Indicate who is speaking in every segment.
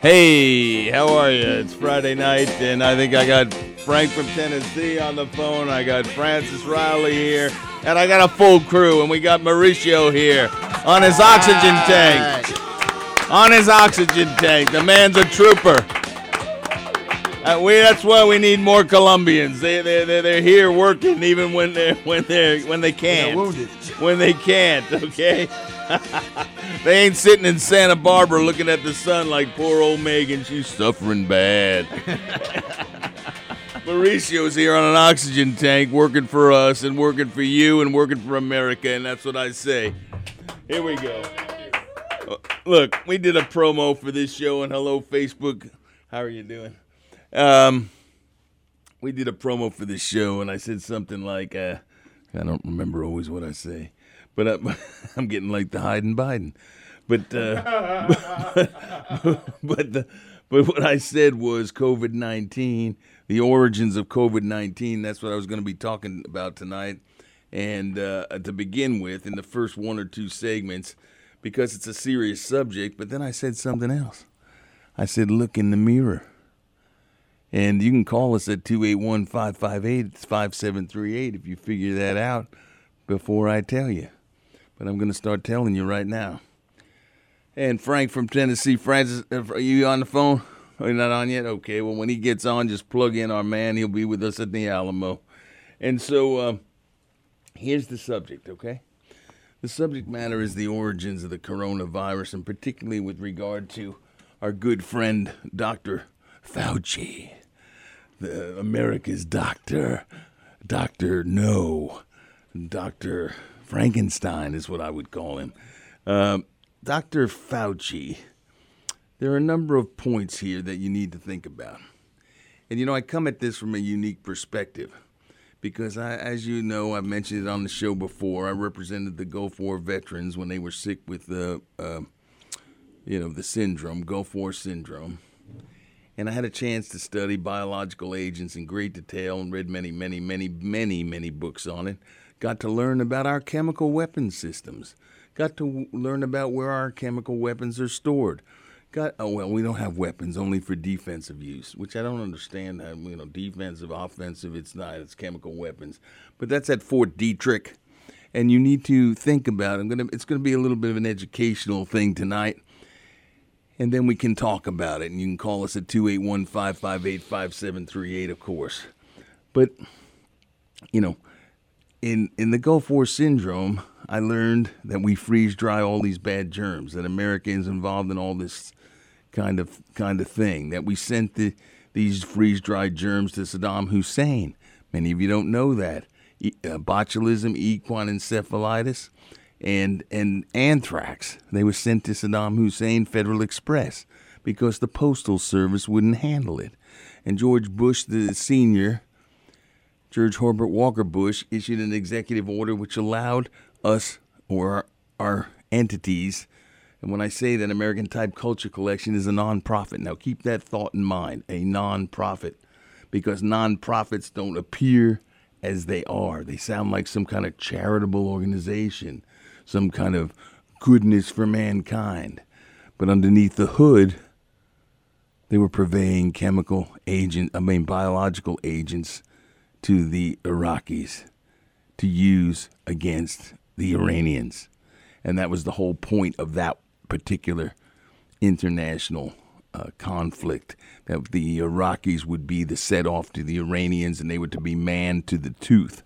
Speaker 1: Hey, how are you? It's Friday night, and I think I got Frank from Tennessee on the phone. I got Francis Riley here, and I got a full crew, and we got Mauricio here on his oxygen tank. On his oxygen tank. The man's a trooper. Uh, we, that's why we need more Colombians. They, they, they, they're here working even when they're when they're when they can't. When they can't, okay. They ain't sitting in Santa Barbara looking at the sun like poor old Megan. She's suffering bad. Mauricio's here on an oxygen tank working for us and working for you and working for America, and that's what I say. Here we go. Uh, look, we did a promo for this show and hello Facebook. How are you doing? Um, we did a promo for this show, and I said something like, uh, I don't remember always what I say, but I, I'm getting like the Hyden Biden. But uh, but but, the, but what I said was COVID nineteen, the origins of COVID nineteen. That's what I was going to be talking about tonight. And uh, to begin with, in the first one or two segments, because it's a serious subject. But then I said something else. I said, look in the mirror. And you can call us at 281 558 5738 if you figure that out before I tell you. But I'm going to start telling you right now. And Frank from Tennessee, Francis, are you on the phone? Are you not on yet? Okay, well, when he gets on, just plug in our man. He'll be with us at the Alamo. And so um, here's the subject, okay? The subject matter is the origins of the coronavirus, and particularly with regard to our good friend, Dr. Fauci the America's doctor, Doctor No, Doctor Frankenstein is what I would call him. Uh, Doctor Fauci. There are a number of points here that you need to think about, and you know I come at this from a unique perspective because I, as you know, I've mentioned it on the show before. I represented the Gulf War veterans when they were sick with the, uh, you know, the syndrome, Gulf War syndrome and I had a chance to study biological agents in great detail and read many, many, many, many, many books on it. Got to learn about our chemical weapons systems. Got to w- learn about where our chemical weapons are stored. Got oh well, we don't have weapons only for defensive use, which I don't understand. You know, defensive, offensive, it's not. It's chemical weapons, but that's at Fort Detrick, and you need to think about. I'm gonna. It's gonna be a little bit of an educational thing tonight and then we can talk about it. And you can call us at 281 558 5738, of course. But, you know, in, in the Gulf War syndrome, I learned that we freeze dry all these bad germs, that America is involved in all this kind of kind of thing, that we sent the, these freeze dried germs to Saddam Hussein. Many of you don't know that. E- uh, botulism, equine encephalitis, and and anthrax. They were sent to Saddam Hussein Federal Express because the postal service wouldn't handle it. And George Bush the senior, George Herbert Walker Bush, issued an executive order which allowed us or our, our entities. And when I say that American Type Culture Collection is a nonprofit, now keep that thought in mind, a nonprofit, because nonprofits don't appear as they are. They sound like some kind of charitable organization some kind of goodness for mankind. But underneath the hood, they were purveying chemical agent, I mean biological agents to the Iraqis to use against the Iranians. And that was the whole point of that particular international uh, conflict that the Iraqis would be the set off to the Iranians and they were to be manned to the tooth,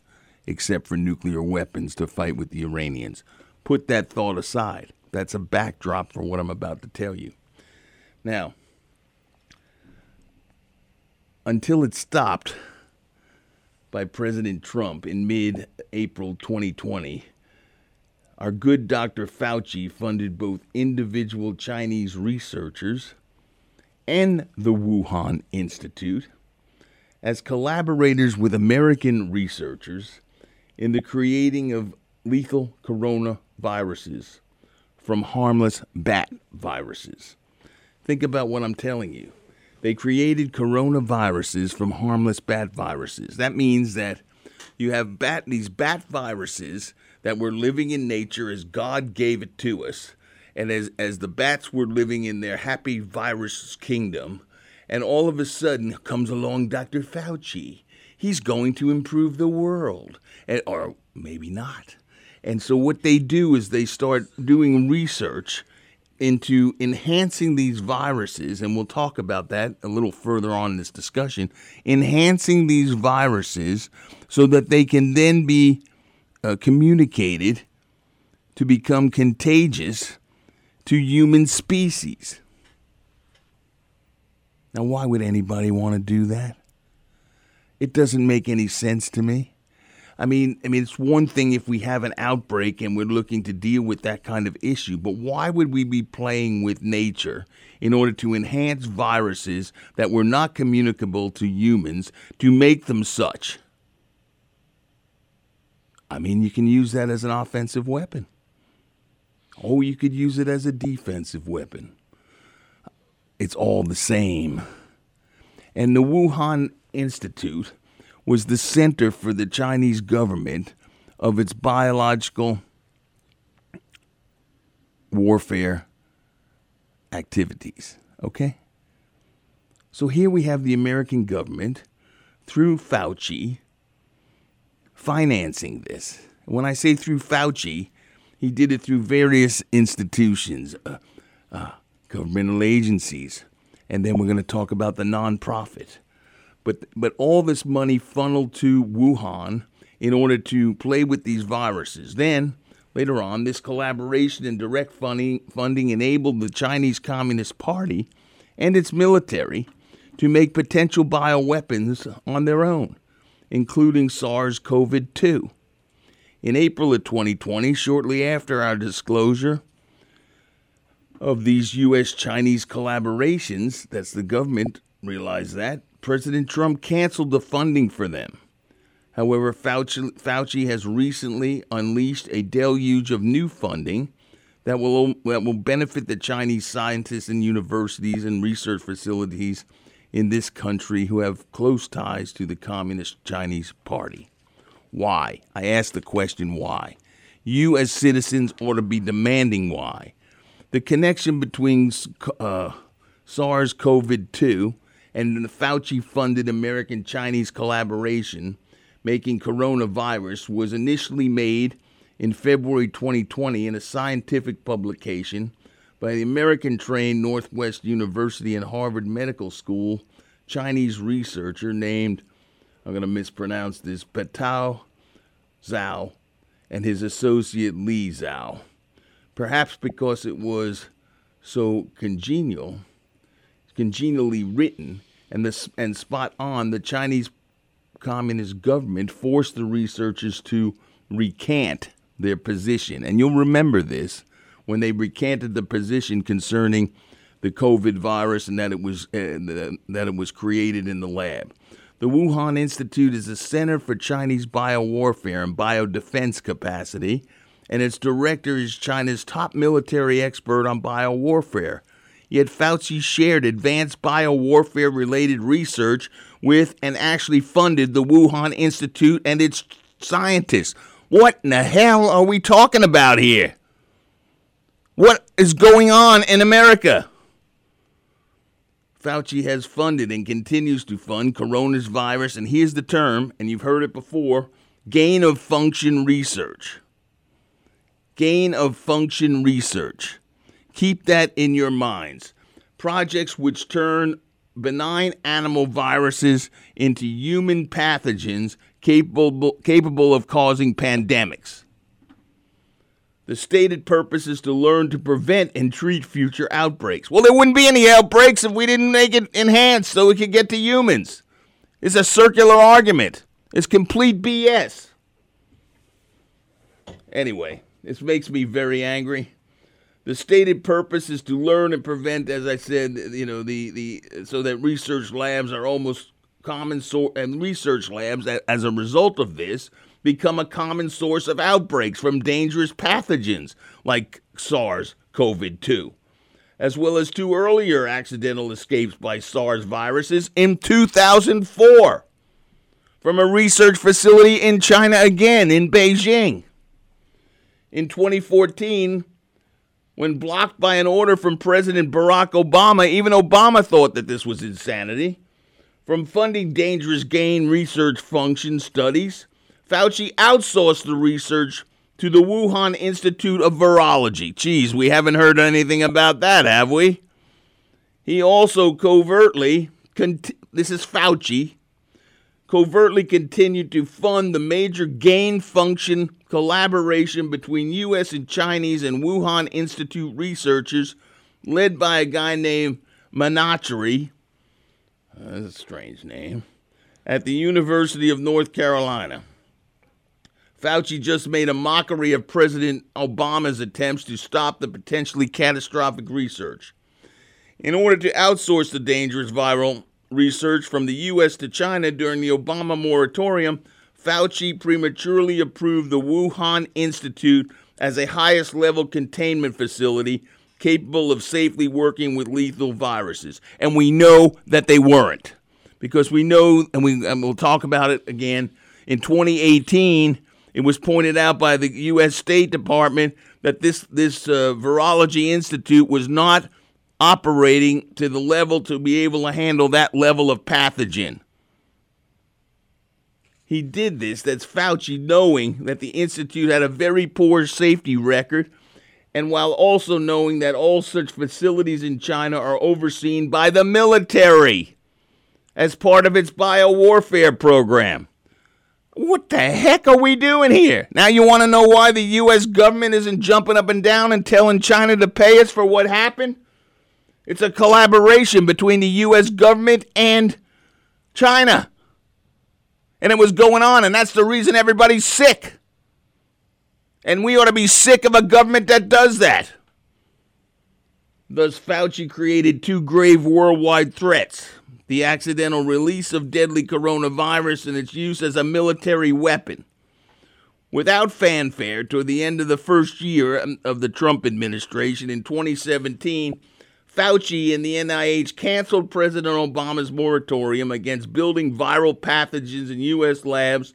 Speaker 1: except for nuclear weapons to fight with the Iranians put that thought aside. That's a backdrop for what I'm about to tell you. Now, until it stopped by President Trump in mid April 2020, our good Dr. Fauci funded both individual Chinese researchers and the Wuhan Institute, as collaborators with American researchers in the creating of lethal coronaviruses from harmless bat viruses. Think about what I'm telling you. They created coronaviruses from harmless bat viruses. That means that you have bat these bat viruses that were living in nature as God gave it to us, and as as the bats were living in their happy virus kingdom, and all of a sudden comes along Dr. Fauci. He's going to improve the world, and, or maybe not. And so what they do is they start doing research into enhancing these viruses, and we'll talk about that a little further on in this discussion, enhancing these viruses so that they can then be uh, communicated to become contagious to human species. Now, why would anybody want to do that? It doesn't make any sense to me. I mean, I mean, it's one thing if we have an outbreak and we're looking to deal with that kind of issue, but why would we be playing with nature in order to enhance viruses that were not communicable to humans to make them such? I mean, you can use that as an offensive weapon, or you could use it as a defensive weapon. It's all the same. And the Wuhan Institute was the center for the Chinese government of its biological warfare activities. Okay? So here we have the American government through Fauci financing this. When I say through Fauci, he did it through various institutions, uh, uh, governmental agencies, and then we're going to talk about the nonprofit. But but all this money funneled to Wuhan in order to play with these viruses. Then later on, this collaboration and direct funding funding enabled the Chinese Communist Party and its military to make potential bioweapons on their own, including SARS-CoV-2. In April of 2020, shortly after our disclosure of these U.S. Chinese collaborations, that's the government realized that, President Trump canceled the funding for them. However, Fauci, Fauci, has recently unleashed a deluge of new funding that will, that will benefit the Chinese scientists and universities and research facilities in this country who have close ties to the Communist Chinese Party. Why? I ask the question why. You, as citizens, ought to be demanding why. The connection between uh, SARS CoV 2 and the Fauci funded American Chinese collaboration making coronavirus was initially made in February 2020 in a scientific publication by the American trained Northwest University and Harvard Medical School Chinese researcher named, I'm going to mispronounce this, Patao Zhao and his associate Li Zhao. Perhaps because it was so congenial congenially written and, the, and spot on, the Chinese Communist government forced the researchers to recant their position. And you'll remember this when they recanted the position concerning the COVID virus and that it was uh, that it was created in the lab. The Wuhan Institute is a center for Chinese biowarfare and biodefense capacity, and its director is China's top military expert on biowarfare, Yet Fauci shared advanced biowarfare related research with and actually funded the Wuhan Institute and its scientists. What in the hell are we talking about here? What is going on in America? Fauci has funded and continues to fund coronavirus, and here's the term, and you've heard it before gain of function research. Gain of function research. Keep that in your minds. Projects which turn benign animal viruses into human pathogens capable, capable of causing pandemics. The stated purpose is to learn to prevent and treat future outbreaks. Well, there wouldn't be any outbreaks if we didn't make it enhanced so it could get to humans. It's a circular argument. It's complete BS. Anyway, this makes me very angry. The stated purpose is to learn and prevent, as I said, you know, the, the so that research labs are almost common source and research labs as a result of this become a common source of outbreaks from dangerous pathogens like SARS CoV 2, as well as two earlier accidental escapes by SARS viruses in 2004 from a research facility in China again in Beijing. In 2014, when blocked by an order from President Barack Obama, even Obama thought that this was insanity. From funding dangerous gain research function studies, Fauci outsourced the research to the Wuhan Institute of Virology. Geez, we haven't heard anything about that, have we? He also covertly, cont- this is Fauci, covertly continued to fund the major gain function collaboration between U.S. and Chinese and Wuhan Institute researchers led by a guy named Menachery. Uh, that's a strange name. At the University of North Carolina. Fauci just made a mockery of President Obama's attempts to stop the potentially catastrophic research. In order to outsource the dangerous viral research from the U.S. to China during the Obama moratorium, Fauci prematurely approved the Wuhan Institute as a highest level containment facility capable of safely working with lethal viruses. And we know that they weren't. Because we know, and, we, and we'll talk about it again, in 2018, it was pointed out by the U.S. State Department that this, this uh, Virology Institute was not operating to the level to be able to handle that level of pathogen. He did this, that's Fauci, knowing that the Institute had a very poor safety record, and while also knowing that all such facilities in China are overseen by the military as part of its biowarfare program. What the heck are we doing here? Now you want to know why the U.S. government isn't jumping up and down and telling China to pay us for what happened? It's a collaboration between the U.S. government and China. And it was going on, and that's the reason everybody's sick. And we ought to be sick of a government that does that. Thus, Fauci created two grave worldwide threats the accidental release of deadly coronavirus and its use as a military weapon. Without fanfare, toward the end of the first year of the Trump administration in 2017, Fauci and the NIH canceled President Obama's moratorium against building viral pathogens in U.S. labs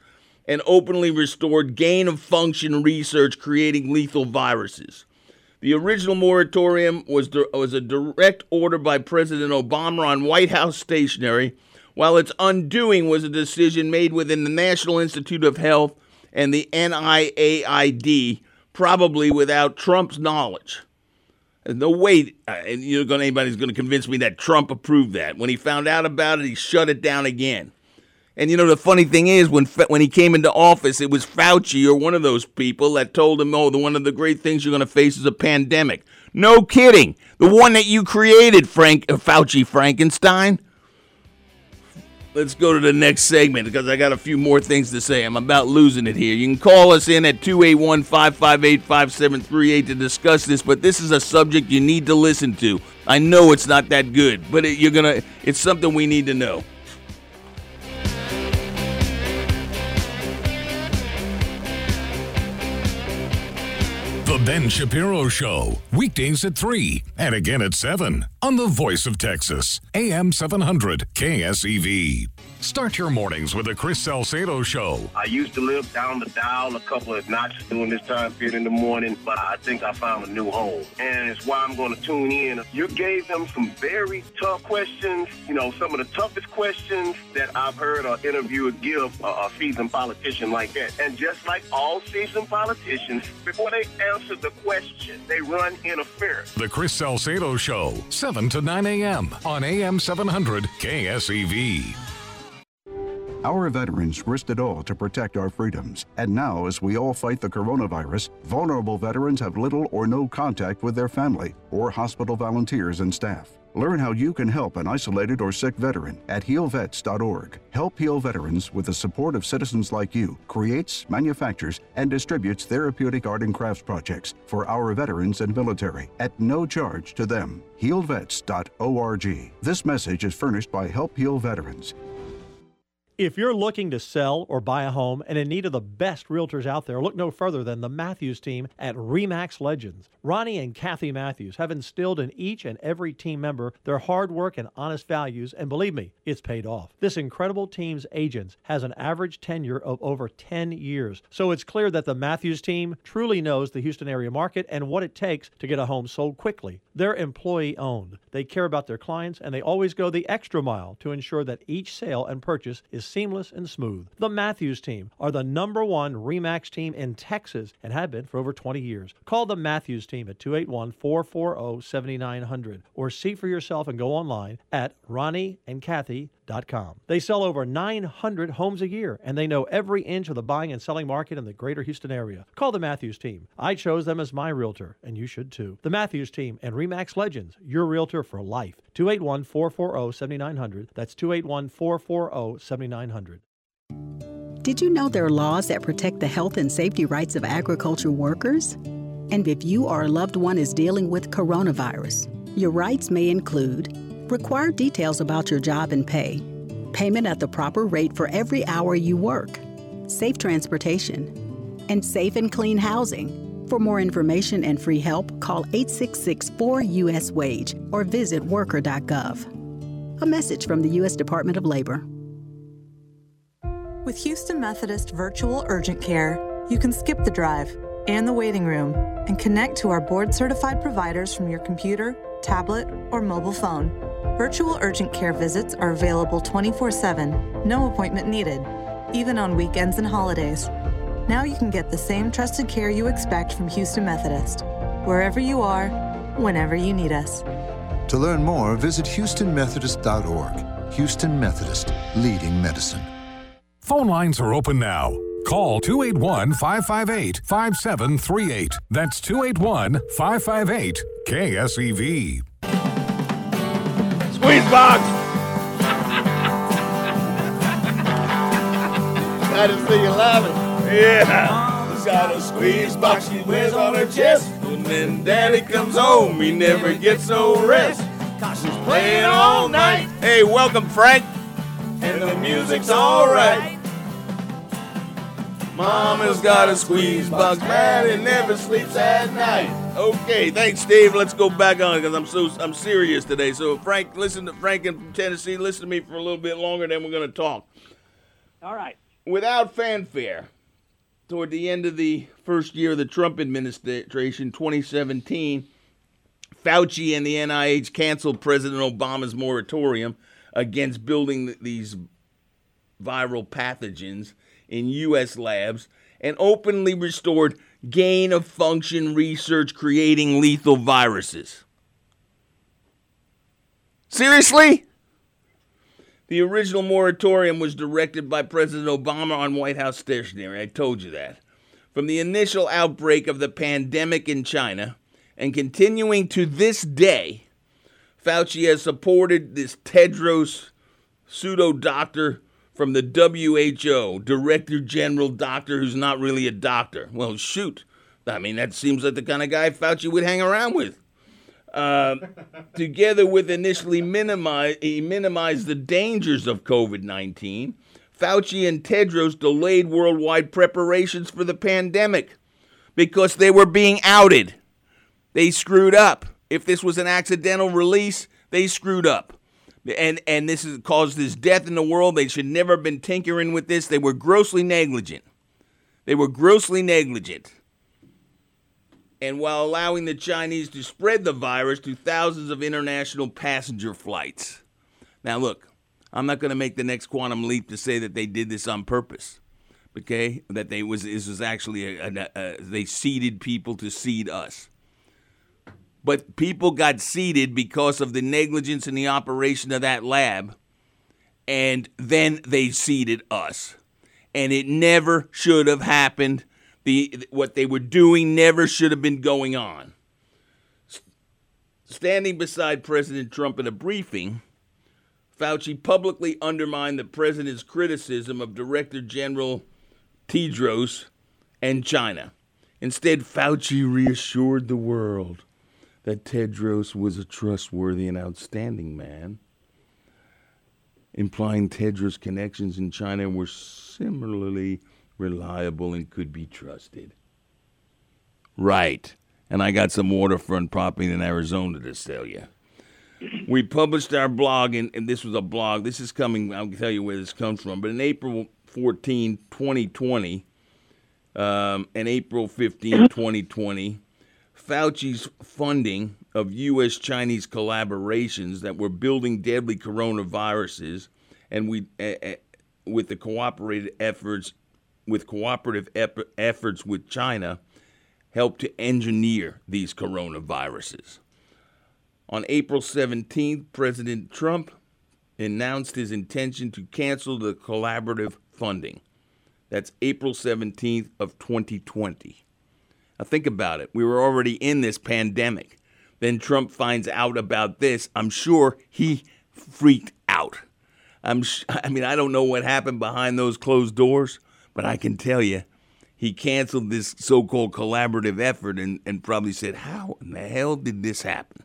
Speaker 1: and openly restored gain of function research creating lethal viruses. The original moratorium was, was a direct order by President Obama on White House stationery, while its undoing was a decision made within the National Institute of Health and the NIAID, probably without Trump's knowledge. No way, uh, you're going anybody's going to convince me that Trump approved that. When he found out about it, he shut it down again. And you know the funny thing is, when when he came into office, it was Fauci or one of those people that told him, "Oh, the one of the great things you're going to face is a pandemic." No kidding, the one that you created, Frank uh, Fauci Frankenstein. Let's go to the next segment because I got a few more things to say. I'm about losing it here. You can call us in at 281 558 5738 to discuss this, but this is a subject you need to listen to. I know it's not that good, but it, you're gonna. It's something we need to know.
Speaker 2: Ben Shapiro Show, weekdays at 3 and again at 7 on the Voice of Texas, AM 700 KSEV. Start your mornings with the Chris Salcedo Show.
Speaker 3: I used to live down the dial a couple of notches during this time period in the morning, but I think I found a new home. And it's why I'm going to tune in. You gave them some very tough questions, you know, some of the toughest questions that I've heard an interviewer give a, a seasoned politician like that. And just like all seasoned politicians, before they answer the question, they run interference.
Speaker 2: The Chris Salcedo Show, 7 to 9 a.m. on AM 700 KSEV.
Speaker 4: Our veterans risked it all to protect our freedoms. And now, as we all fight the coronavirus, vulnerable veterans have little or no contact with their family or hospital volunteers and staff. Learn how you can help an isolated or sick veteran at healvets.org. Help Heal Veterans, with the support of citizens like you, creates, manufactures, and distributes therapeutic art and crafts projects for our veterans and military at no charge to them. HealVets.org. This message is furnished by Help Heal Veterans.
Speaker 5: If you're looking to sell or buy a home and in need of the best realtors out there, look no further than the Matthews team at REMAX Legends. Ronnie and Kathy Matthews have instilled in each and every team member their hard work and honest values, and believe me, it's paid off. This incredible team's agents has an average tenure of over 10 years, so it's clear that the Matthews team truly knows the Houston area market and what it takes to get a home sold quickly. They're employee owned. They care about their clients and they always go the extra mile to ensure that each sale and purchase is seamless and smooth. The Matthews team are the number one REMAX team in Texas and have been for over 20 years. Call the Matthews team at 281 440 7900 or see for yourself and go online at ronnieandkathy.com. They sell over 900 homes a year and they know every inch of the buying and selling market in the greater Houston area. Call the Matthews team. I chose them as my realtor, and you should too. The Matthews team and REMAX Legends, your realtor for life. 281 440 7900. That's 281 440 7900.
Speaker 6: Did you know there are laws that protect the health and safety rights of agriculture workers? And if you or a loved one is dealing with coronavirus, your rights may include required details about your job and pay, payment at the proper rate for every hour you work, safe transportation, and safe and clean housing. For more information and free help, call 866 4 US Wage or visit worker.gov. A message from the U.S. Department of Labor.
Speaker 7: With Houston Methodist Virtual Urgent Care, you can skip the drive and the waiting room and connect to our board certified providers from your computer, tablet, or mobile phone. Virtual urgent care visits are available 24 7, no appointment needed, even on weekends and holidays. Now you can get the same trusted care you expect from Houston Methodist, wherever you are, whenever you need us.
Speaker 8: To learn more, visit HoustonMethodist.org. Houston Methodist, leading medicine.
Speaker 2: Phone lines are open now. Call 281 558 5738. That's 281 558 KSEV.
Speaker 1: Squeeze box. Glad to see you laughing. Yeah. She's got a squeeze box she wears on her chest. And then daddy comes home, he never gets no rest. Cause she's playing all night. Hey, welcome, Frank. And the music's alright. Mama's got a squeeze box, man, and never sleeps at night. Okay, thanks, Steve. Let's go back on because I'm so I'm serious today. So, Frank, listen to Frank in Tennessee. Listen to me for a little bit longer, then we're going to talk.
Speaker 9: All right.
Speaker 1: Without fanfare, toward the end of the first year of the Trump administration, 2017, Fauci and the NIH canceled President Obama's moratorium against building these viral pathogens in U.S. labs and openly restored gain of function research creating lethal viruses. Seriously? The original moratorium was directed by President Obama on White House stationery. I told you that. From the initial outbreak of the pandemic in China and continuing to this day, Fauci has supported this Tedros pseudo doctor from the WHO, Director General Doctor, who's not really a doctor. Well, shoot. I mean, that seems like the kind of guy Fauci would hang around with. Uh, together with initially minimize, he minimized the dangers of COVID 19, Fauci and Tedros delayed worldwide preparations for the pandemic because they were being outed. They screwed up. If this was an accidental release, they screwed up and and this has caused this death in the world. They should never have been tinkering with this. They were grossly negligent. They were grossly negligent. And while allowing the Chinese to spread the virus to thousands of international passenger flights. Now, look, I'm not going to make the next quantum leap to say that they did this on purpose. Okay, that they was this was actually a, a, a, they seeded people to seed us but people got seated because of the negligence in the operation of that lab, and then they seated us. And it never should have happened. The, what they were doing never should have been going on. Standing beside President Trump in a briefing, Fauci publicly undermined the president's criticism of Director General Tedros and China. Instead, Fauci reassured the world that Tedros was a trustworthy and outstanding man. implying Tedros' connections in China were similarly reliable and could be trusted. Right. And I got some waterfront property in Arizona to sell you. We published our blog, and, and this was a blog. This is coming, I'll tell you where this comes from. But in April 14, 2020, um, and April 15, 2020, Fauci's funding of U.S. Chinese collaborations that were building deadly coronaviruses, and we uh, uh, with the cooperative efforts with cooperative ep- efforts with China, helped to engineer these coronaviruses. On April 17th, President Trump announced his intention to cancel the collaborative funding. That's April 17th of 2020. Now think about it. We were already in this pandemic. Then Trump finds out about this. I'm sure he freaked out. I'm sh- I mean, I don't know what happened behind those closed doors, but I can tell you he canceled this so-called collaborative effort and, and probably said, "How in the hell did this happen?"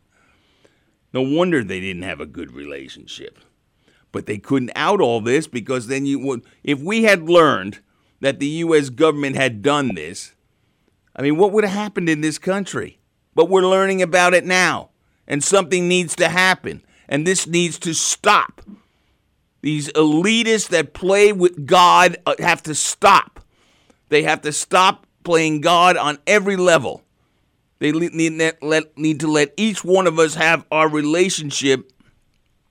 Speaker 1: No wonder they didn't have a good relationship. But they couldn't out all this because then you would if we had learned that the US government had done this, I mean, what would have happened in this country? But we're learning about it now, and something needs to happen, and this needs to stop. These elitists that play with God uh, have to stop. They have to stop playing God on every level. They need, need to let each one of us have our relationship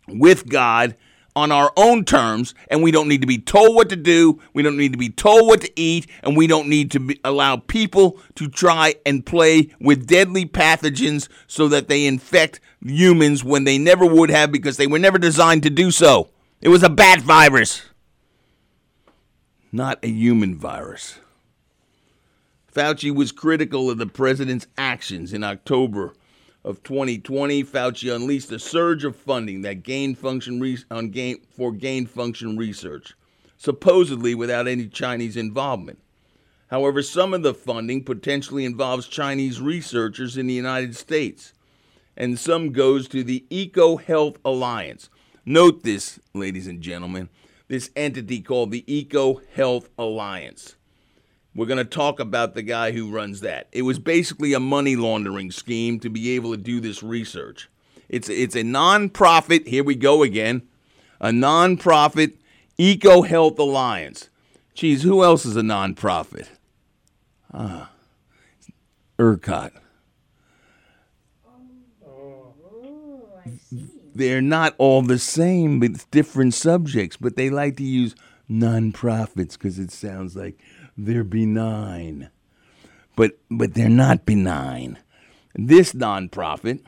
Speaker 1: with God on our own terms, and we don't need to be told what to do. We don't need to be told what to eat, and we don't need to be, allow people to try and play with deadly pathogens so that they infect humans when they never would have because they were never designed to do so. It was a bat virus, not a human virus. Fauci was critical of the president's actions in October of 2020, Fauci unleashed a surge of funding that gain function re- on gain, for gain function research, supposedly without any Chinese involvement. However, some of the funding potentially involves Chinese researchers in the United States, and some goes to the Eco Health Alliance. Note this, ladies and gentlemen, this entity called the Eco Health Alliance. We're going to talk about the guy who runs that. It was basically a money laundering scheme to be able to do this research. It's it's a nonprofit. Here we go again, a nonprofit Eco Health Alliance. Geez, who else is a nonprofit? Ah, ERCOT. They're not all the same, but it's different subjects. But they like to use nonprofits because it sounds like they're benign. But but they're not benign. This nonprofit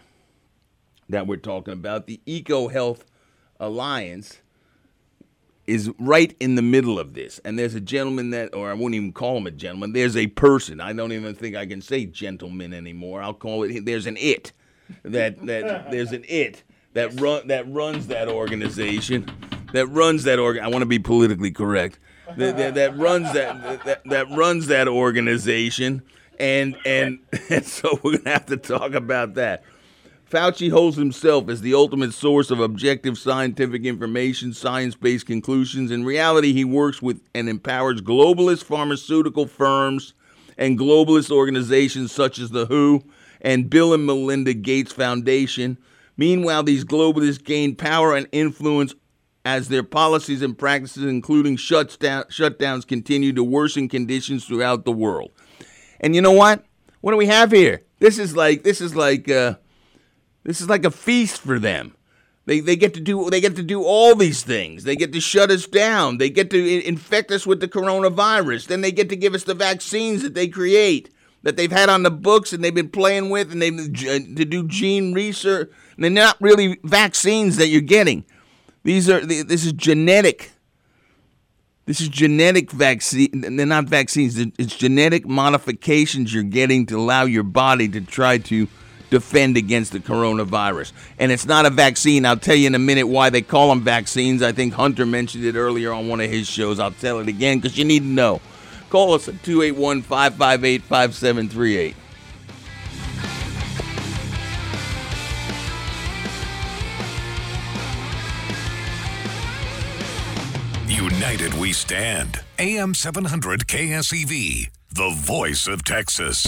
Speaker 1: that we're talking about, the Eco Health Alliance, is right in the middle of this. And there's a gentleman that, or I won't even call him a gentleman, there's a person. I don't even think I can say gentleman anymore. I'll call it, there's an it. That, that there's an it that run that runs that organization that runs that org. I want to be politically correct that, that, that runs that, that that runs that organization, and and, and so we're gonna have to talk about that. Fauci holds himself as the ultimate source of objective scientific information, science based conclusions. In reality, he works with and empowers globalist pharmaceutical firms and globalist organizations such as the WHO and Bill and Melinda Gates Foundation. Meanwhile, these globalists gain power and influence as their policies and practices, including shutdown, shutdowns, continue to worsen conditions throughout the world. And you know what? What do we have here? This is like this is like uh, this is like a feast for them. They, they get to do they get to do all these things. They get to shut us down. They get to infect us with the coronavirus. Then they get to give us the vaccines that they create that they've had on the books and they've been playing with and they to do gene research. And they're not really vaccines that you're getting. These are this is genetic. This is genetic vaccine. They're not vaccines. It's genetic modifications you're getting to allow your body to try to defend against the coronavirus. And it's not a vaccine. I'll tell you in a minute why they call them vaccines. I think Hunter mentioned it earlier on one of his shows. I'll tell it again because you need to know. Call us at 281 558 5738.
Speaker 2: United we stand. AM 700 KSEV, the voice of Texas.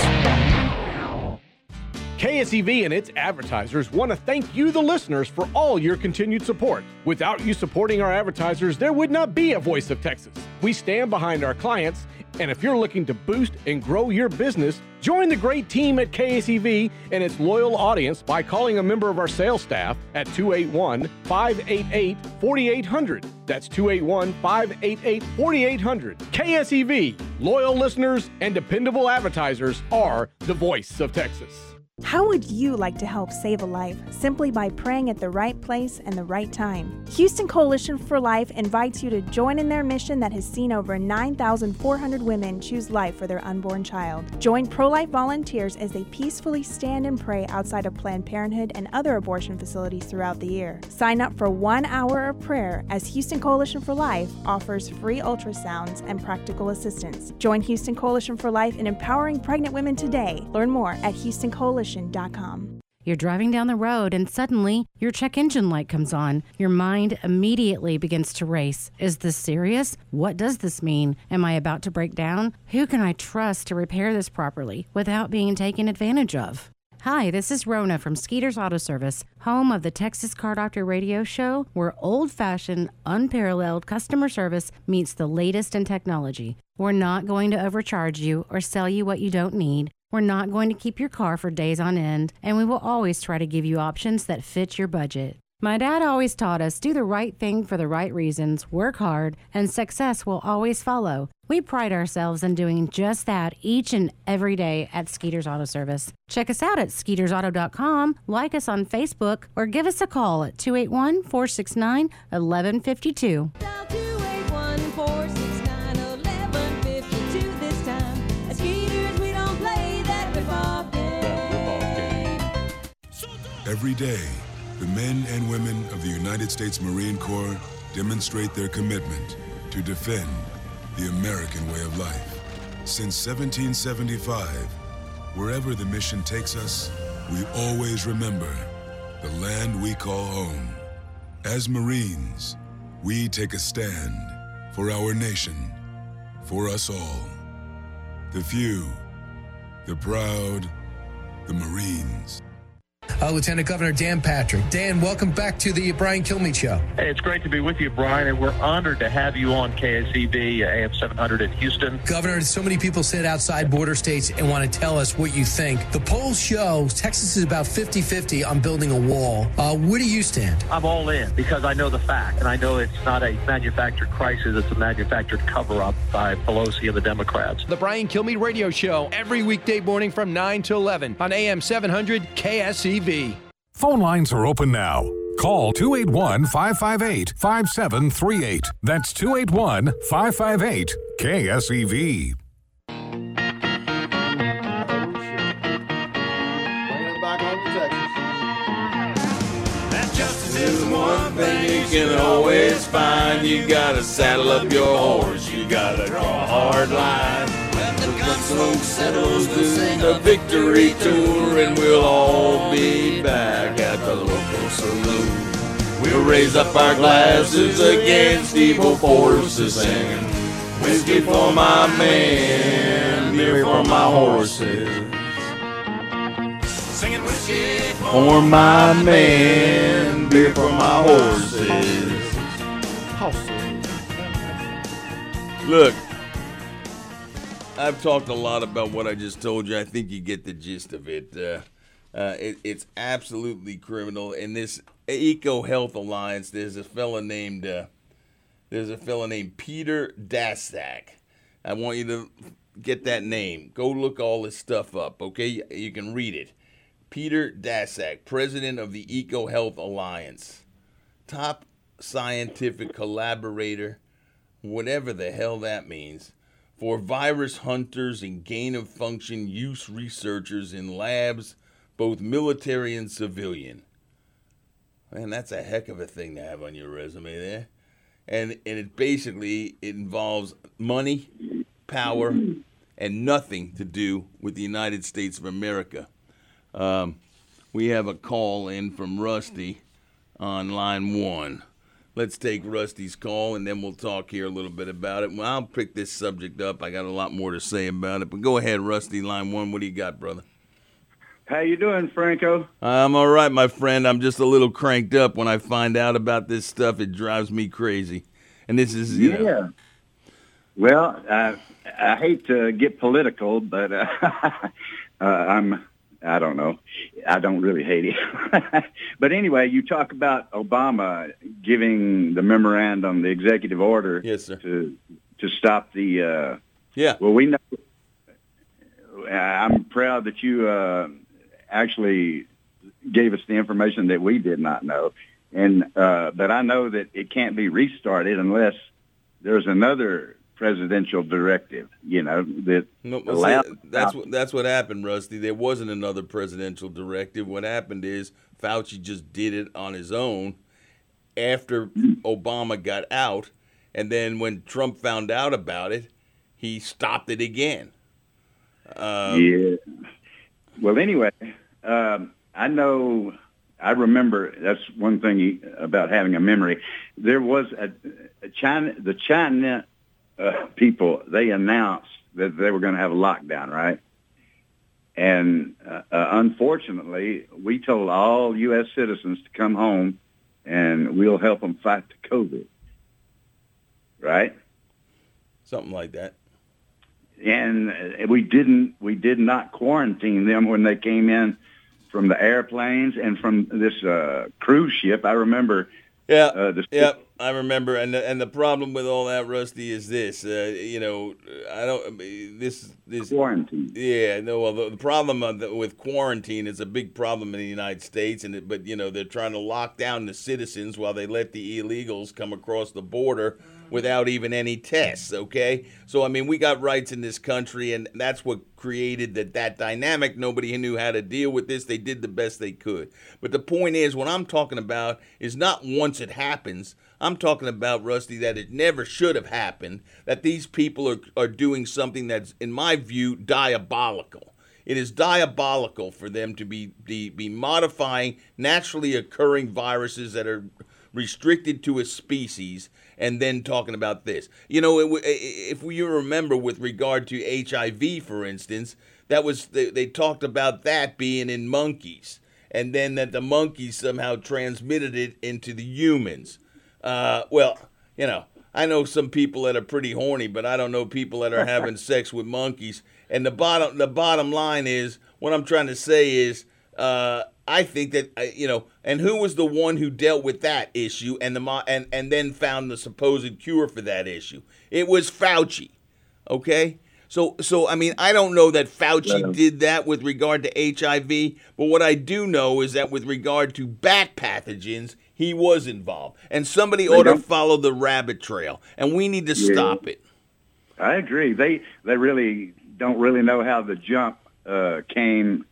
Speaker 9: KSEV and its advertisers want to thank you, the listeners, for all your continued support. Without you supporting our advertisers, there would not be a Voice of Texas. We stand behind our clients, and if you're looking to boost and grow your business, join the great team at KSEV and its loyal audience by calling a member of our sales staff at 281 588 4800. That's 281 588 4800. KSEV, loyal listeners and dependable advertisers are the voice of Texas.
Speaker 10: How would you like to help save a life simply by praying at the right place and the right time? Houston Coalition for Life invites you to join in their mission that has seen over 9,400 women choose life for their unborn child. Join pro life volunteers as they peacefully stand and pray outside of Planned Parenthood and other abortion facilities throughout the year. Sign up for one hour of prayer as Houston Coalition for Life offers free ultrasounds and practical assistance. Join Houston Coalition for Life in empowering pregnant women today. Learn more at Houston Coalition
Speaker 11: you're driving down the road and suddenly your check engine light comes on. Your mind immediately begins to race. Is this serious? What does this mean? Am I about to break down? Who can I trust to repair this properly without being taken advantage of? Hi, this is Rona from Skeeter's Auto Service, home of the Texas Car Doctor radio show, where old fashioned, unparalleled customer service meets the latest in technology. We're not going to overcharge you or sell you what you don't need. We're not going to keep your car for days on end, and we will always try to give you options that fit your budget. My dad always taught us do the right thing for the right reasons, work hard, and success will always follow. We pride ourselves in doing just that each and every day at Skeeter's Auto Service. Check us out at skeetersauto.com, like us on Facebook, or give us a call at 281 469 1152.
Speaker 12: Every day, the men and women of the United States Marine Corps demonstrate their commitment to defend the American way of life. Since 1775, wherever the mission takes us, we always remember the land we call home. As Marines, we take a stand for our nation, for us all. The few, the proud, the Marines
Speaker 13: uh, Lieutenant Governor Dan Patrick. Dan, welcome back to the Brian Kilmeade Show.
Speaker 14: Hey, it's great to be with you, Brian, and we're honored to have you on KSEV uh, AM 700 in Houston.
Speaker 13: Governor, so many people sit outside border states and want to tell us what you think. The polls show Texas is about 50 50 on building a wall. Uh, where do you stand?
Speaker 14: I'm all in because I know the fact, and I know it's not a manufactured crisis, it's a manufactured cover up by Pelosi and the Democrats.
Speaker 13: The Brian Kilmeade Radio Show, every weekday morning from 9 to 11 on AM 700 KSEV. TV.
Speaker 2: Phone lines are open now. Call 281 558 5738. That's 281 558 KSEV.
Speaker 1: That just is one thing you can always find. You gotta saddle up your horse, you gotta draw a hard line smoke settles to the victory tour, and we'll all raise up our glasses against evil forces, singing whiskey for my men, beer for my horses. Singing whiskey for my men, beer for my horses. Look, I've talked a lot about what I just told you. I think you get the gist of it. Uh, uh, it it's absolutely criminal. and this Eco Health Alliance, there's a fella named uh, there's a fella named Peter Daszak. I want you to get that name. Go look all this stuff up. Okay, you can read it. Peter Daszak, president of the Eco Health Alliance, top scientific collaborator, whatever the hell that means for virus hunters and gain of function use researchers in labs, both military and civilian. Man, that's a heck of a thing to have on your resume there. And, and it basically it involves money, power, and nothing to do with the United States of America. Um, we have a call in from Rusty on line one. let's take Rusty's call and then we'll talk here a little bit about it. Well, I'll pick this subject up. I got a lot more to say about it, but go ahead, Rusty. Line one. What do you got, brother?
Speaker 15: How you doing, Franco?
Speaker 1: I'm all right, my friend. I'm just a little cranked up when I find out about this stuff. It drives me crazy. And this is, you
Speaker 15: yeah.
Speaker 1: know,
Speaker 15: Well, uh, I hate to get political, but uh, uh, I'm. I don't know. I don't really hate it. but anyway, you talk about Obama giving the memorandum, the executive order,
Speaker 1: yes, sir.
Speaker 15: to to stop the. Uh,
Speaker 1: yeah.
Speaker 15: Well, we know. I'm proud that you uh, actually gave us the information that we did not know, and uh, but I know that it can't be restarted unless there's another presidential directive. You know that
Speaker 1: No, see, that's what that's what happened, Rusty. There wasn't another presidential directive. What happened is Fauci just did it on his own after Obama got out, and then when Trump found out about it, he stopped it again. Um,
Speaker 15: yeah. Well, anyway, um, I know. I remember that's one thing you- about having a memory. There was a, a China, the China uh, people. They announced that they were going to have a lockdown, right? And uh, uh, unfortunately, we told all U.S. citizens to come home, and we'll help them fight the COVID. Right?
Speaker 1: Something like that.
Speaker 15: and uh, we didn't we did not quarantine them when they came in from the airplanes and from this uh, cruise ship. I remember.
Speaker 1: Yeah.
Speaker 15: Uh, the
Speaker 1: Yep, I remember, and the, and the problem with all that, Rusty, is this. Uh, you know, I don't. This this
Speaker 15: quarantine.
Speaker 1: Yeah, no. Well, the, the problem with quarantine is a big problem in the United States, and it, but you know they're trying to lock down the citizens while they let the illegals come across the border without even any tests. Okay, so I mean we got rights in this country, and that's what created that that dynamic. Nobody knew how to deal with this. They did the best they could. But the point is, what I'm talking about is not once it happens. I'm talking about Rusty that it never should have happened. That these people are are doing something that's, in my view, diabolical. It is diabolical for them to be, be be modifying naturally occurring viruses that are restricted to a species and then talking about this. You know, it, if you remember with regard to HIV, for instance, that was they, they talked about that being in monkeys, and then that the monkeys somehow transmitted it into the humans. Uh, well, you know, I know some people that are pretty horny, but I don't know people that are having sex with monkeys. And the bottom the bottom line is what I'm trying to say is uh, I think that uh, you know, and who was the one who dealt with that issue and the mo- and and then found the supposed cure for that issue? It was Fauci. Okay? So so I mean, I don't know that Fauci did that with regard to HIV, but what I do know is that with regard to bat pathogens, he was involved. And somebody ought to
Speaker 15: don't-
Speaker 1: follow the rabbit trail, and we need to
Speaker 15: Yeah.
Speaker 1: stop it.
Speaker 15: I agree. They they really don't really know how the jump uh, came.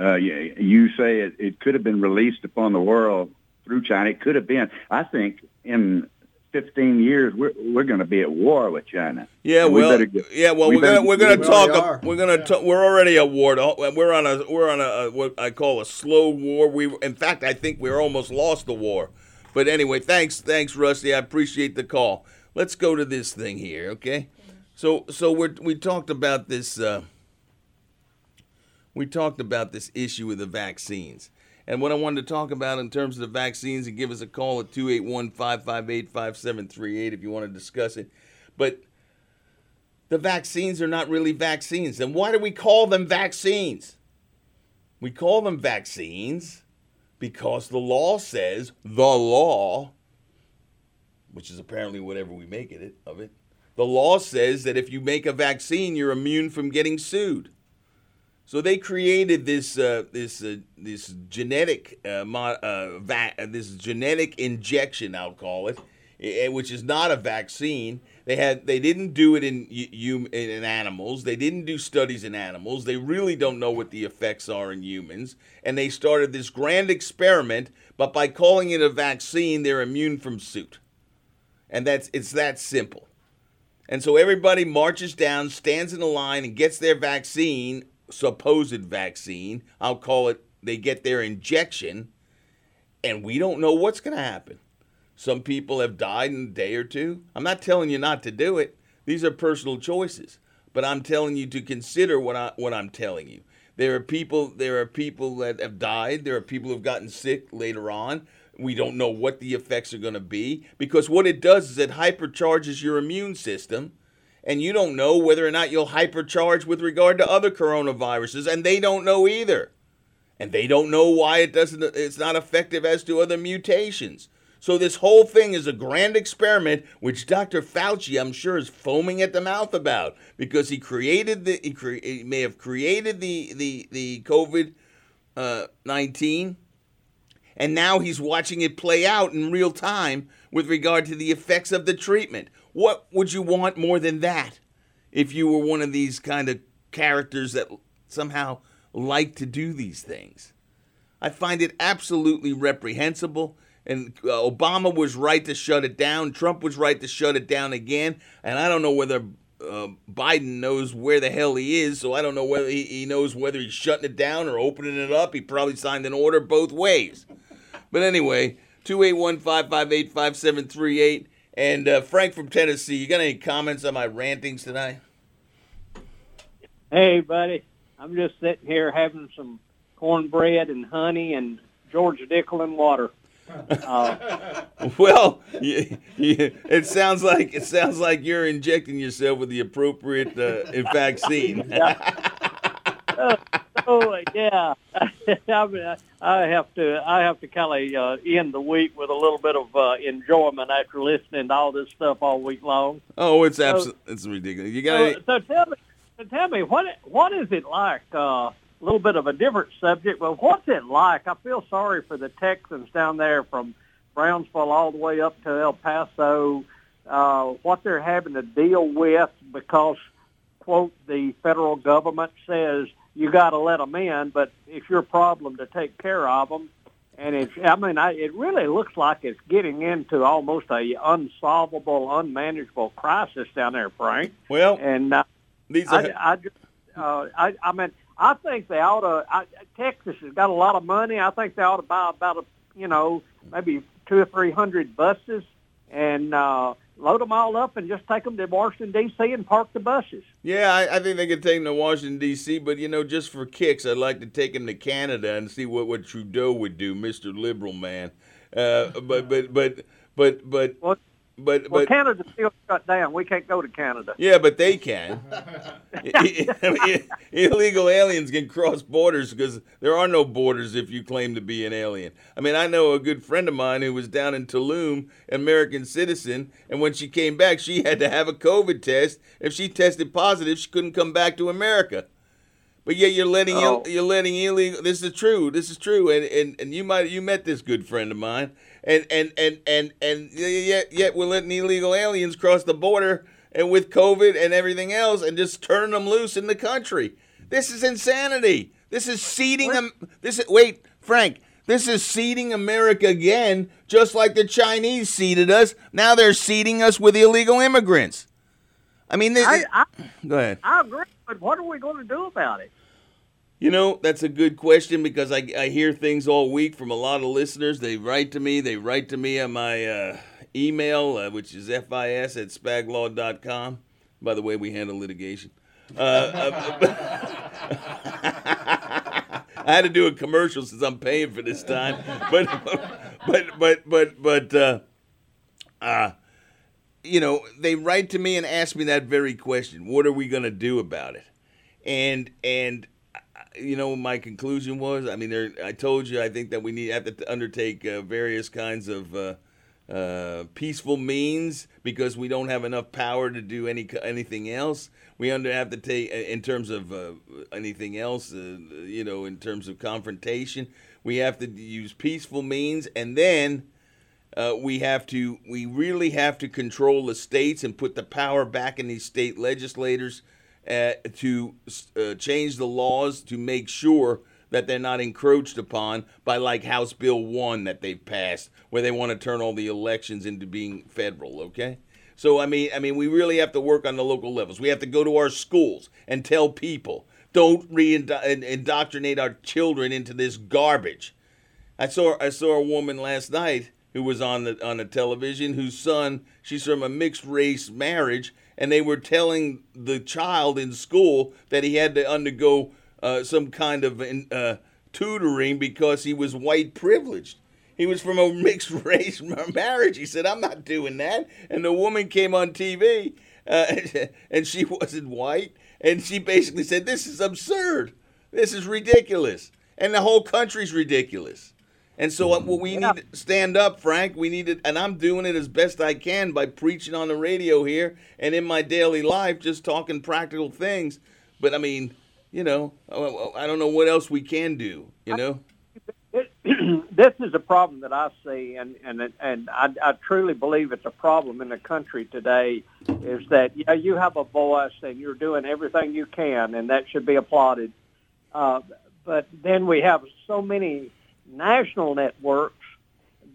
Speaker 15: Uh, you, you say it, it could have been released upon the world through China. It could have been. I think in 15 years we're we're going to be at war with China.
Speaker 1: Yeah,
Speaker 15: And we
Speaker 1: well,
Speaker 15: better get-
Speaker 1: yeah, well,
Speaker 15: we
Speaker 1: we are gonna we're gonna talk. We're gonna talk. We're already at war. We're on a we're on a, a what I call a slow war. We, in fact, I think we're almost lost the war. But anyway, thanks, thanks, Rusty. I appreciate the call. Let's go to this thing here, okay? So, so we we talked about this. Uh, we talked about this issue with the vaccines. And what I wanted to talk about in terms of the vaccines and give us a call at 281 558 5738 if you want to discuss it. But the vaccines are not really vaccines. Then why do we call them vaccines? We call them vaccines because the law says, the law, which is apparently whatever we make it of it, the law says that if you make a vaccine, you're immune from getting sued. So they created this uh, this uh, this genetic uh, mo- uh, va- uh, this genetic injection, I'll call it, eh, which is not a vaccine. They had they didn't do it in you in animals. They didn't do studies in animals. They really don't know what the effects are in humans. And they started this grand experiment, but by calling it a vaccine, they're immune from suit. And that's it's that simple. And so everybody marches down, stands in a line, and gets their vaccine, supposed vaccine. I'll call it, they get their injection, and we don't know what's going to happen. Some people have died in a day or two. I'm not telling you not to do it. These are personal choices, but I'm telling you to consider what I what I'm telling you. There are people there are people that have died, there are people who've gotten sick later on. We don't know what the effects are going to be because what it does is it hypercharges your immune system and you don't know whether or not you'll hypercharge with regard to other coronaviruses and they don't know either. And they don't know why it doesn't it's not effective as to other mutations. So this whole thing is a grand experiment, which Dr. Fauci, I'm sure, is foaming at the mouth about because he created the he, cre- he may have created the the the COVID uh, 19, and now he's watching it play out in real time with regard to the effects of the treatment. What would you want more than that if you were one of these kind of characters that somehow like to do these things? I find it absolutely reprehensible. And uh, Obama was right to shut it down. Trump was right to shut it down again. And I don't know whether uh, Biden knows where the hell he is. So I don't know whether he, he knows whether he's shutting it down or opening it up. He probably signed an order both ways. But anyway, 281 558 5738. And uh, Frank from Tennessee, you got any comments on my rantings tonight?
Speaker 16: Hey, buddy. I'm just sitting here having some cornbread and honey and George Dickel and water.
Speaker 1: Uh, well, yeah, yeah, it sounds like it sounds like you're injecting yourself with the appropriate uh, vaccine.
Speaker 16: oh, yeah, I, mean, I have to I have to kind of uh, end the week with a little bit of uh, enjoyment after listening to all this stuff all week long.
Speaker 1: Oh, it's absolutely it's ridiculous. You got
Speaker 16: so, so tell me, so tell me what what is it like? Uh, a little bit of a different subject, but what's it like? I feel sorry for the Texans down there from Brownsville all the way up to El Paso, uh, what they're having to deal with because, quote, the federal government says you got to let them in, but it's your problem to take care of them. And it's, I mean, I, it really looks like it's getting into almost a unsolvable, unmanageable crisis down there, Frank.
Speaker 1: Well,
Speaker 16: and uh,
Speaker 1: these are...
Speaker 16: I, I, just, uh, I, I mean, I think they ought to. I, Texas has got a lot of money. I think they ought to buy about a, you know, maybe two or three hundred buses and uh, load them all up and just take them to Washington D.C. and park the buses.
Speaker 1: Yeah, I, I think they could take them to Washington D.C. But you know, just for kicks, I'd like to take them to Canada and see what what Trudeau would do, Mister Liberal man. Uh, but but but but but.
Speaker 16: Well,
Speaker 1: but
Speaker 16: well,
Speaker 1: but
Speaker 16: Canada's still shut down. We can't go to Canada.
Speaker 1: Yeah, but they can. Illegal aliens can cross borders because there are no borders if you claim to be an alien. I mean, I know a good friend of mine who was down in Tulum, American citizen, and when she came back, she had to have a COVID test. If she tested positive, she couldn't come back to America. But yet you're letting oh. you're letting illegal. This is true. This is true. And and and you might you met this good friend of mine and and and and and yet yet we're letting illegal aliens cross the border and with COVID and everything else and just turning them loose in the country. This is insanity. This is seeding them. This is, wait, Frank. This is seeding America again, just like the Chinese seeded us. Now they're seeding us with illegal immigrants. I mean, they,
Speaker 16: I, I,
Speaker 1: go ahead.
Speaker 16: I agree, but what are we going to do about it?
Speaker 1: You know, that's a good question because I, I hear things all week from a lot of listeners. They write to me. They write to me on my uh, email, uh, which is fis at spaglaw.com. By the way, we handle litigation. Uh, uh I had to do a commercial since I'm paying for this time, but but but but but uh, uh, you know, they write to me and ask me that very question: What are we going to do about it? And and you know, my conclusion was. I mean. I told you. I think that we need have to undertake uh, various kinds of uh, uh, peaceful means because we don't have enough power to do any anything else. We under have to take uh, in terms of uh, anything else. Uh, you know, in terms of confrontation, we have to use peaceful means, and then. We have to. We really have to control the states and put the power back in these state legislators uh, to uh, change the laws to make sure that they're not encroached upon by like House Bill 1 that they've passed where they want to turn all the elections into being federal, okay? So I mean I mean we really have to work on the local levels. We have to go to our schools and tell people don't re-indoctrinate our children into this garbage. I saw I saw a woman last night who was on the on the television, whose son she's from a mixed race marriage, and they were telling the child in school that he had to undergo uh, some kind of uh, tutoring because he was white privileged. He was from a mixed race marriage. He said, "I'm not doing that." And the woman came on TV, uh, and she wasn't white, and she basically said, "This is absurd. This is ridiculous, and the whole country's ridiculous." And so what we need to stand up, Frank. We need to, and I'm doing it as best I can by preaching on the radio here and in my daily life, just talking practical things. But I mean, you know, I don't know what else we can do. You know,
Speaker 16: this is a problem that I see, and and and I, I truly believe it's a problem in the country today. Is that yeah, you have a voice and you're doing everything you can, and that should be applauded. Uh, but then we have so many national networks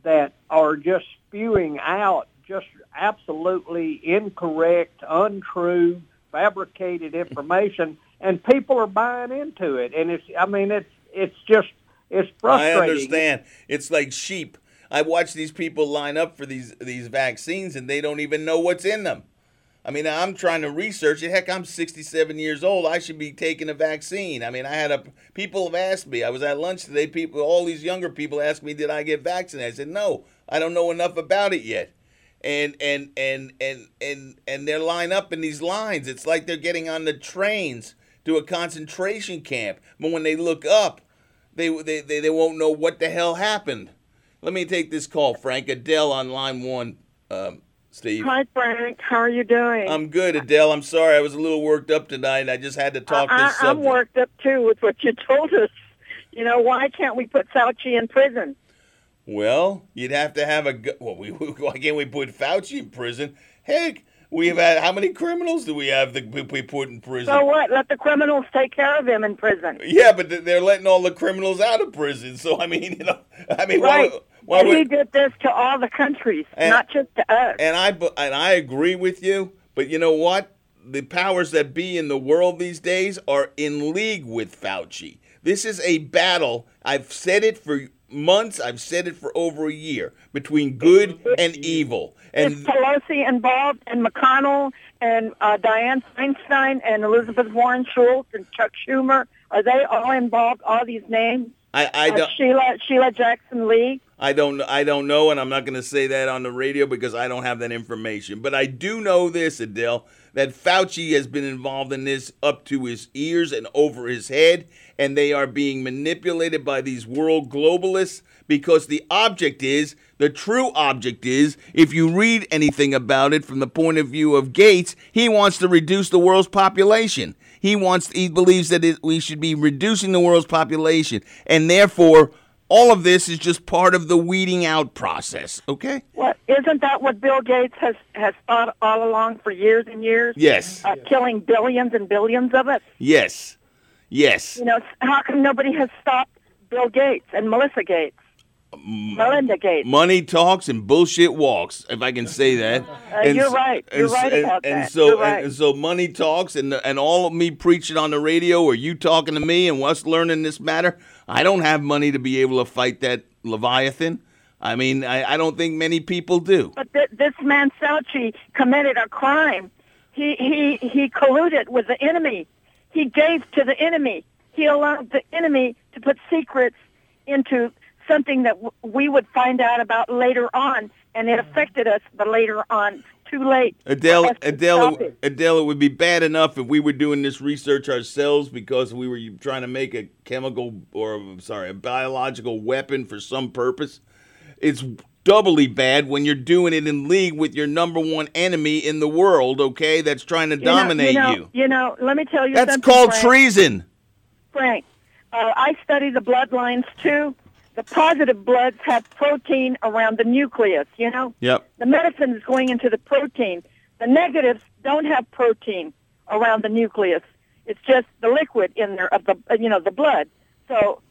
Speaker 16: that are just spewing out just absolutely incorrect, untrue, fabricated information, and people are buying into it. And it's, I mean, it's it's just it's frustrating.
Speaker 1: I understand. It's like sheep. I watch these people line up for these these vaccines, and they don't even know what's in them. I mean, I'm trying to research it. Heck, I'm 67 years old. I should be taking a vaccine. I mean, I had a people have asked me. I was at lunch today. People, all these younger people asked me, "Did I get vaccinated?" I said, "No, I don't know enough about it yet." And and and and and and they're lined up in these lines. It's like they're getting on the trains to a concentration camp. But when they look up, they they they, they won't know what the hell happened. Let me take this call, Frank Adele on line one. Um, Steve.
Speaker 17: Hi, Frank. How are you doing?
Speaker 1: I'm good, Adele. I'm sorry I was a little worked up tonight. I just had to talk
Speaker 17: I,
Speaker 1: this subject.
Speaker 17: I'm worked up too with what you told us. You know, why can't we put Fauci in prison?
Speaker 1: Well, you'd have to have a. Well, we why can't we put Fauci in prison? Heck, we have had how many criminals do we have that we put in prison?
Speaker 17: So what? Let the criminals take care of him in prison.
Speaker 1: Yeah, but they're letting all the criminals out of prison. So I mean, you know, I mean,
Speaker 17: right.
Speaker 1: why, why
Speaker 17: and
Speaker 1: would,
Speaker 17: he did this to all the countries,
Speaker 1: And-
Speaker 17: not just to us.
Speaker 1: And I and I agree with you, but you know what? The powers that be in the world these days are in league with Fauci. This is a battle. I've said it for months. I've said it for over a year between good and evil. And Is
Speaker 17: Pelosi involved, and McConnell, and uh, Dianne Feinstein, and Elizabeth Warren Schultz, and Chuck Schumer? Are they all involved? All these names?
Speaker 1: I, I
Speaker 17: Uh,
Speaker 1: don't.
Speaker 17: Sheila Sheila Jackson Lee.
Speaker 1: I don't I don't know, and I'm not going to say that on the radio because I don't have that information. But I do know this, Adele, that Fauci has been involved in this up to his ears and over his head, and they are being manipulated by these world globalists because the object is the true object is if you read anything about it from the point of view of Gates, he wants to reduce the world's population. He wants he believes that it, we should be reducing the world's population, and therefore all of this is just part of the weeding out process. Okay.
Speaker 17: What isn't that what Bill Gates has has thought all along for years and years?
Speaker 1: Yes.
Speaker 17: uh, killing billions and billions of us.
Speaker 1: Yes. Yes.
Speaker 17: You know, how come nobody has stopped Bill Gates and Melissa Gates, Melinda Gates?
Speaker 1: Money talks and bullshit walks, if I can say that.
Speaker 17: Uh, you're right. You're
Speaker 1: and,
Speaker 17: right
Speaker 1: and,
Speaker 17: about
Speaker 1: and
Speaker 17: that.
Speaker 1: so
Speaker 17: You're right.
Speaker 1: and, so money talks and and all of me preaching on the radio or you talking to me and us learning this matter. I don't have money to be able to fight that Leviathan. I mean, I, I don't think many people do.
Speaker 17: But th- this man Fauci committed a crime. He he he colluded with the enemy. He gave to the enemy. He allowed the enemy to put secrets into something that w- we would find out about later on, and it affected us. But later on, too late.
Speaker 1: Adele, Adele,
Speaker 17: it.
Speaker 1: Adele, it would be bad enough if we were doing this research ourselves because we were trying to make a chemical or I'm sorry, a biological weapon for some purpose. It's doubly bad when you're doing it in league with your number one enemy in the world. Okay, that's trying to
Speaker 17: You know-
Speaker 1: dominate
Speaker 17: you. Know,
Speaker 1: you.
Speaker 17: you know, let me tell you
Speaker 1: That's called
Speaker 17: Frank.
Speaker 1: treason.
Speaker 17: Frank, uh, I study the bloodlines too. The positive bloods have protein around the nucleus, you know?
Speaker 1: Yep.
Speaker 17: The medicine is going into the protein. The negatives don't have protein around the nucleus. It's just the liquid in there of the, uh, you know, the blood. So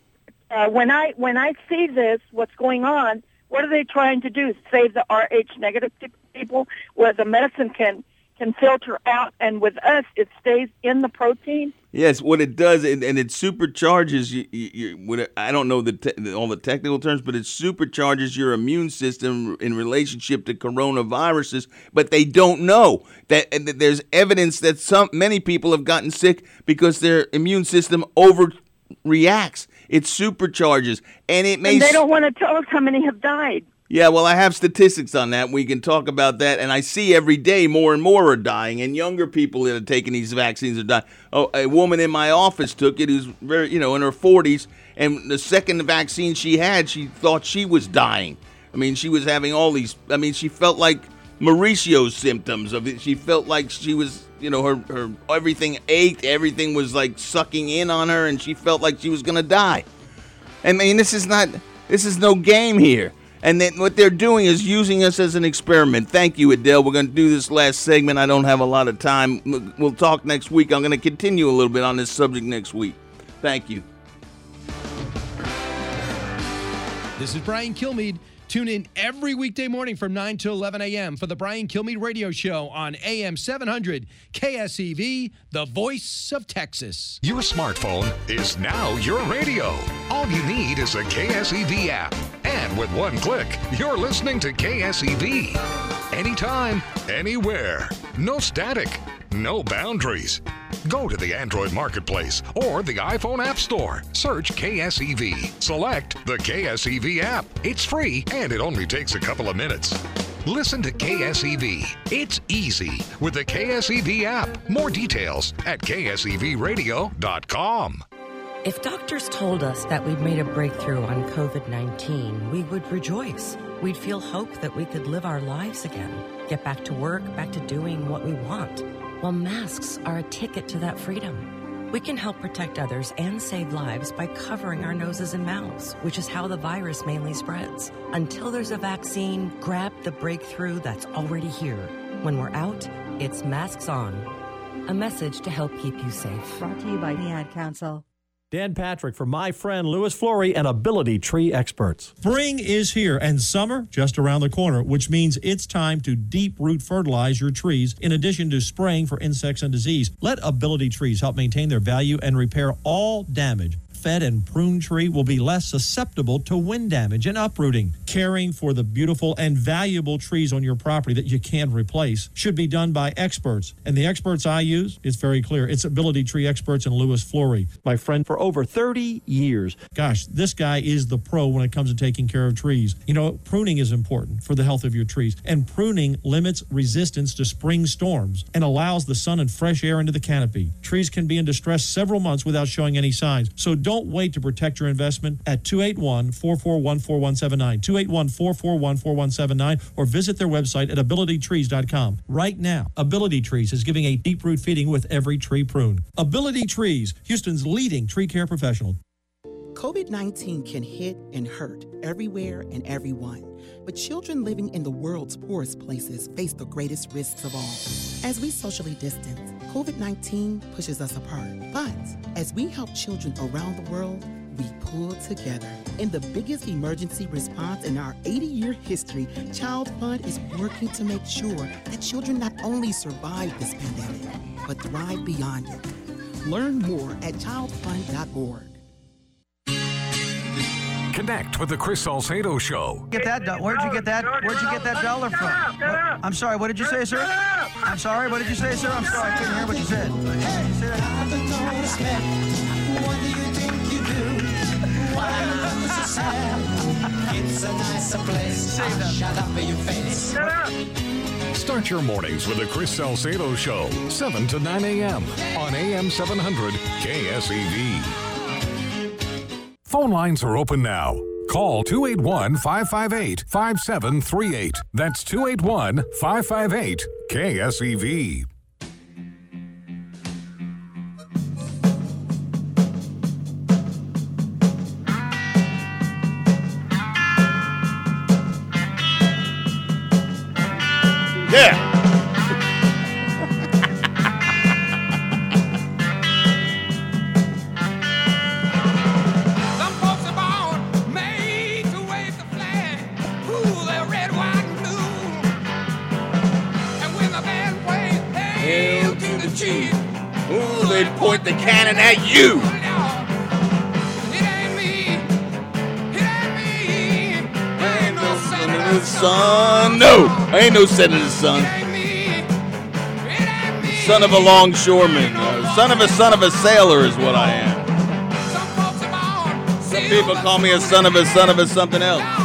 Speaker 17: uh, when I when I see this, what's going on? What are they trying to do? Save the Rh negative people, where the medicine can can filter out, and with us, it stays in the protein.
Speaker 1: Yes, what it does, and, and it supercharges you. you, you what I don't know the te- all the technical terms, but it supercharges your immune system in relationship to coronaviruses. But they don't know that, and that there's evidence that some many people have gotten sick because their immune system overreacts. It supercharges, and it may.
Speaker 17: And they don't want to tell us how many have died.
Speaker 1: Yeah, well, I have statistics on that. We can talk about that. And I see every day more and more are dying, and younger people that are taking these vaccines are dying. Oh, a woman in my office took it who's very, you know, in her 40s, and the second vaccine she had, she thought she was dying. I mean, she was having all these, I mean, she felt like Mauricio's symptoms of it. She felt like she was, you know, her, her everything ached, everything was like sucking in on her, and she felt like she was going to die. I mean, this is not, this is no game here. And then what they're doing is using us as an experiment. Thank you, Adele. We're going to do this last segment. I don't have a lot of time. We'll talk next week. I'm going to continue a little bit on this subject next week. Thank you.
Speaker 13: This is Brian Kilmeade. Tune in every weekday morning from 9 to 11 a.m. for the Brian Kilmeade Radio Show on AM 700 KSEV, the voice of Texas.
Speaker 2: Your smartphone is now your radio. All you need is a KSEV app. And with one click, you're listening to KSEV. Anytime, anywhere. No static, no boundaries. Go to the Android Marketplace or the iPhone App Store. Search KSEV. Select the KSEV app. It's free and it only takes a couple of minutes. Listen to KSEV. It's easy with the KSEV app. More details at ksevradio.com.
Speaker 18: If doctors told us that we'd made a breakthrough on COVID 19, we would rejoice. We'd feel hope that we could live our lives again, get back to work, back to doing what we want. Well, masks are a ticket to that freedom. We can help protect others and save lives by covering our noses and mouths, which is how the virus mainly spreads. Until there's a vaccine, grab the breakthrough that's already here. When we're out, it's masks on. A message to help keep you safe.
Speaker 19: Brought to you by the Ad Council.
Speaker 20: Dan Patrick for my friend Lewis Flory and Ability Tree Experts.
Speaker 5: Spring is here and summer just around the corner, which means it's time to deep root fertilize your trees in addition to spraying for insects and disease. Let Ability Trees help maintain their value and repair all damage fed and prune tree will be less susceptible to wind damage and uprooting. Caring for the beautiful and valuable trees on your property that you can't replace should be done by experts. And the experts I use, it's very clear. It's Ability Tree Experts and Lewis Flory.
Speaker 20: My friend for over 30 years.
Speaker 5: Gosh, this guy is the pro when it comes to taking care of trees. You know, pruning is important for the health of your trees, and pruning limits resistance to spring storms and allows the sun and fresh air into the canopy. Trees can be in distress several months without showing any signs. So don't don't wait to protect your investment at 281 441 4179. 281 441 4179 or visit their website at abilitytrees.com. Right now, Ability Trees is giving a deep root feeding with every tree prune. Ability Trees, Houston's leading tree care professional.
Speaker 21: COVID 19 can hit and hurt everywhere and everyone. But children living in the world's poorest places face the greatest risks of all. As we socially distance, COVID 19 pushes us apart. But as we help children around the world, we pull together. In the biggest emergency response in our 80 year history, Child Fund is working to make sure that children not only survive this pandemic, but thrive beyond it. Learn more at childfund.org.
Speaker 2: Connect with the Chris Salcedo Show.
Speaker 22: Get that? do- Where'd you get that? Where'd you get that dollar from? What- I'm sorry. What did you say, sir? I'm sorry. What did you say, sir? I'm sorry. I couldn't hear what you said.
Speaker 23: It's a nicer place. Shut up in your face.
Speaker 2: Start your mornings with the Chris Salcedo Show, 7 to 9 a.m. on AM 700 KSEV. Phone lines are open now. Call 281 558 5738. That's 281 558 KSEV.
Speaker 1: You. Son. No, I ain't no senator's son. Son of a longshoreman. Uh, son of a son of a sailor is what I am. Some people call me a son of a son of a something else.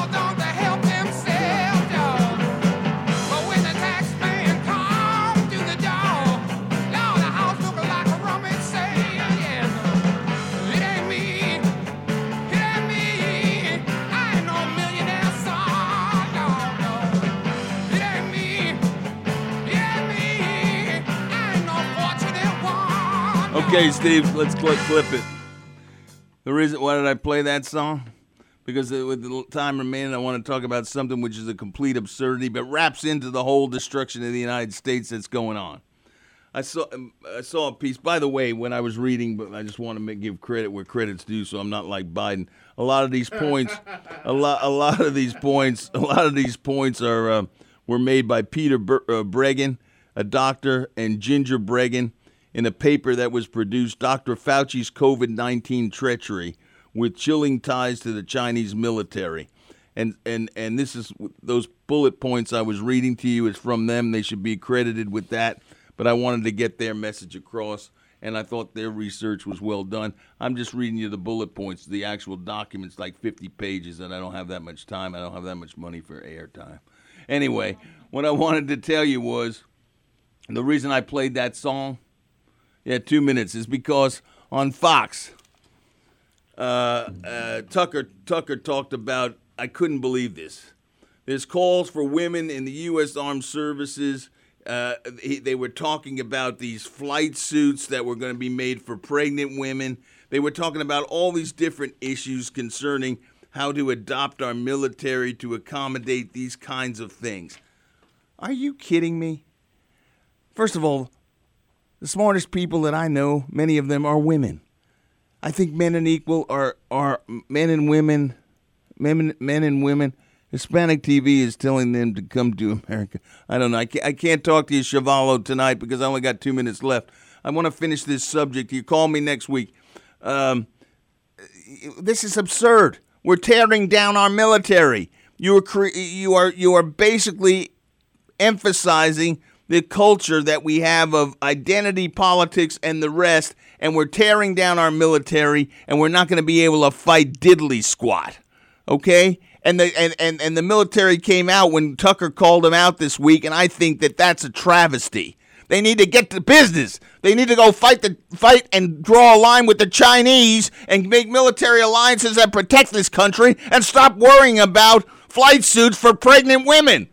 Speaker 1: Okay, Steve, let's clip, clip it. The reason why did I play that song? Because with the time remaining, I want to talk about something which is a complete absurdity, but wraps into the whole destruction of the United States that's going on. I saw um, I saw a piece. By the way, when I was reading, but I just want to make, give credit where credit's due, so I'm not like Biden. A lot of these points, a lot a lot of these points, a lot of these points are uh, were made by Peter Ber- uh, Breggin, a doctor, and Ginger Breggin in a paper that was produced, Dr. Fauci's COVID 19 treachery with chilling ties to the Chinese military. And, and, and this is those bullet points I was reading to you is from them. They should be credited with that. But I wanted to get their message across, and I thought their research was well done. I'm just reading you the bullet points, the actual documents, like 50 pages, and I don't have that much time. I don't have that much money for airtime. Anyway, what I wanted to tell you was the reason I played that song yeah, two minutes is because on Fox, uh, uh, Tucker Tucker talked about. I couldn't believe this. There's calls for women in the U.S. Armed Services. Uh, they were talking about these flight suits that were going to be made for pregnant women. They were talking about all these different issues concerning how to adopt our military to accommodate these kinds of things. Are you kidding me? First of all, the smartest people that I know, many of them are women. I think men and equal are are men and women, men men and women. Hispanic TV is telling them to come to America. I don't know. I can't, I can't talk to you, Chavallo, tonight because I only got two minutes left. I want to finish this subject. You call me next week. Um, this is absurd. We're tearing down our military. You are cre- you are you are basically emphasizing the culture that we have of identity politics and the rest, and we're tearing down our military, and we're not going to be able to fight diddly squat. Okay? And the and, and, and the military came out when Tucker called them out this week, and I think that that's a travesty. They need to get to business. They need to go fight the fight and draw a line with the Chinese and make military alliances that protect this country and stop worrying about flight suits for pregnant women.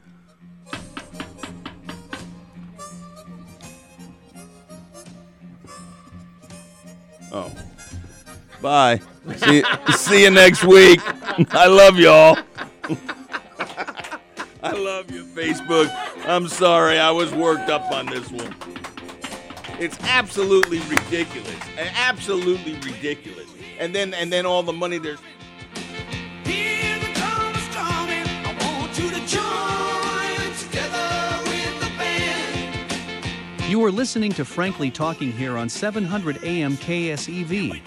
Speaker 1: Oh. Bye. See, see you next week. I love y'all. I love you, Facebook. I'm sorry, I was worked up on this one. It's absolutely ridiculous. Absolutely ridiculous. And then and then all the money there's
Speaker 24: You are listening to Frankly Talking here on 700 AM KSEV.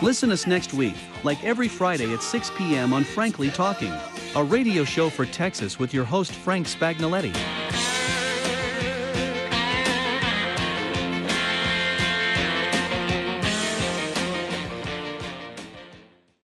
Speaker 24: Listen us next week, like every Friday at 6 p.m. on Frankly Talking, a radio show for Texas with your host Frank Spagnoletti.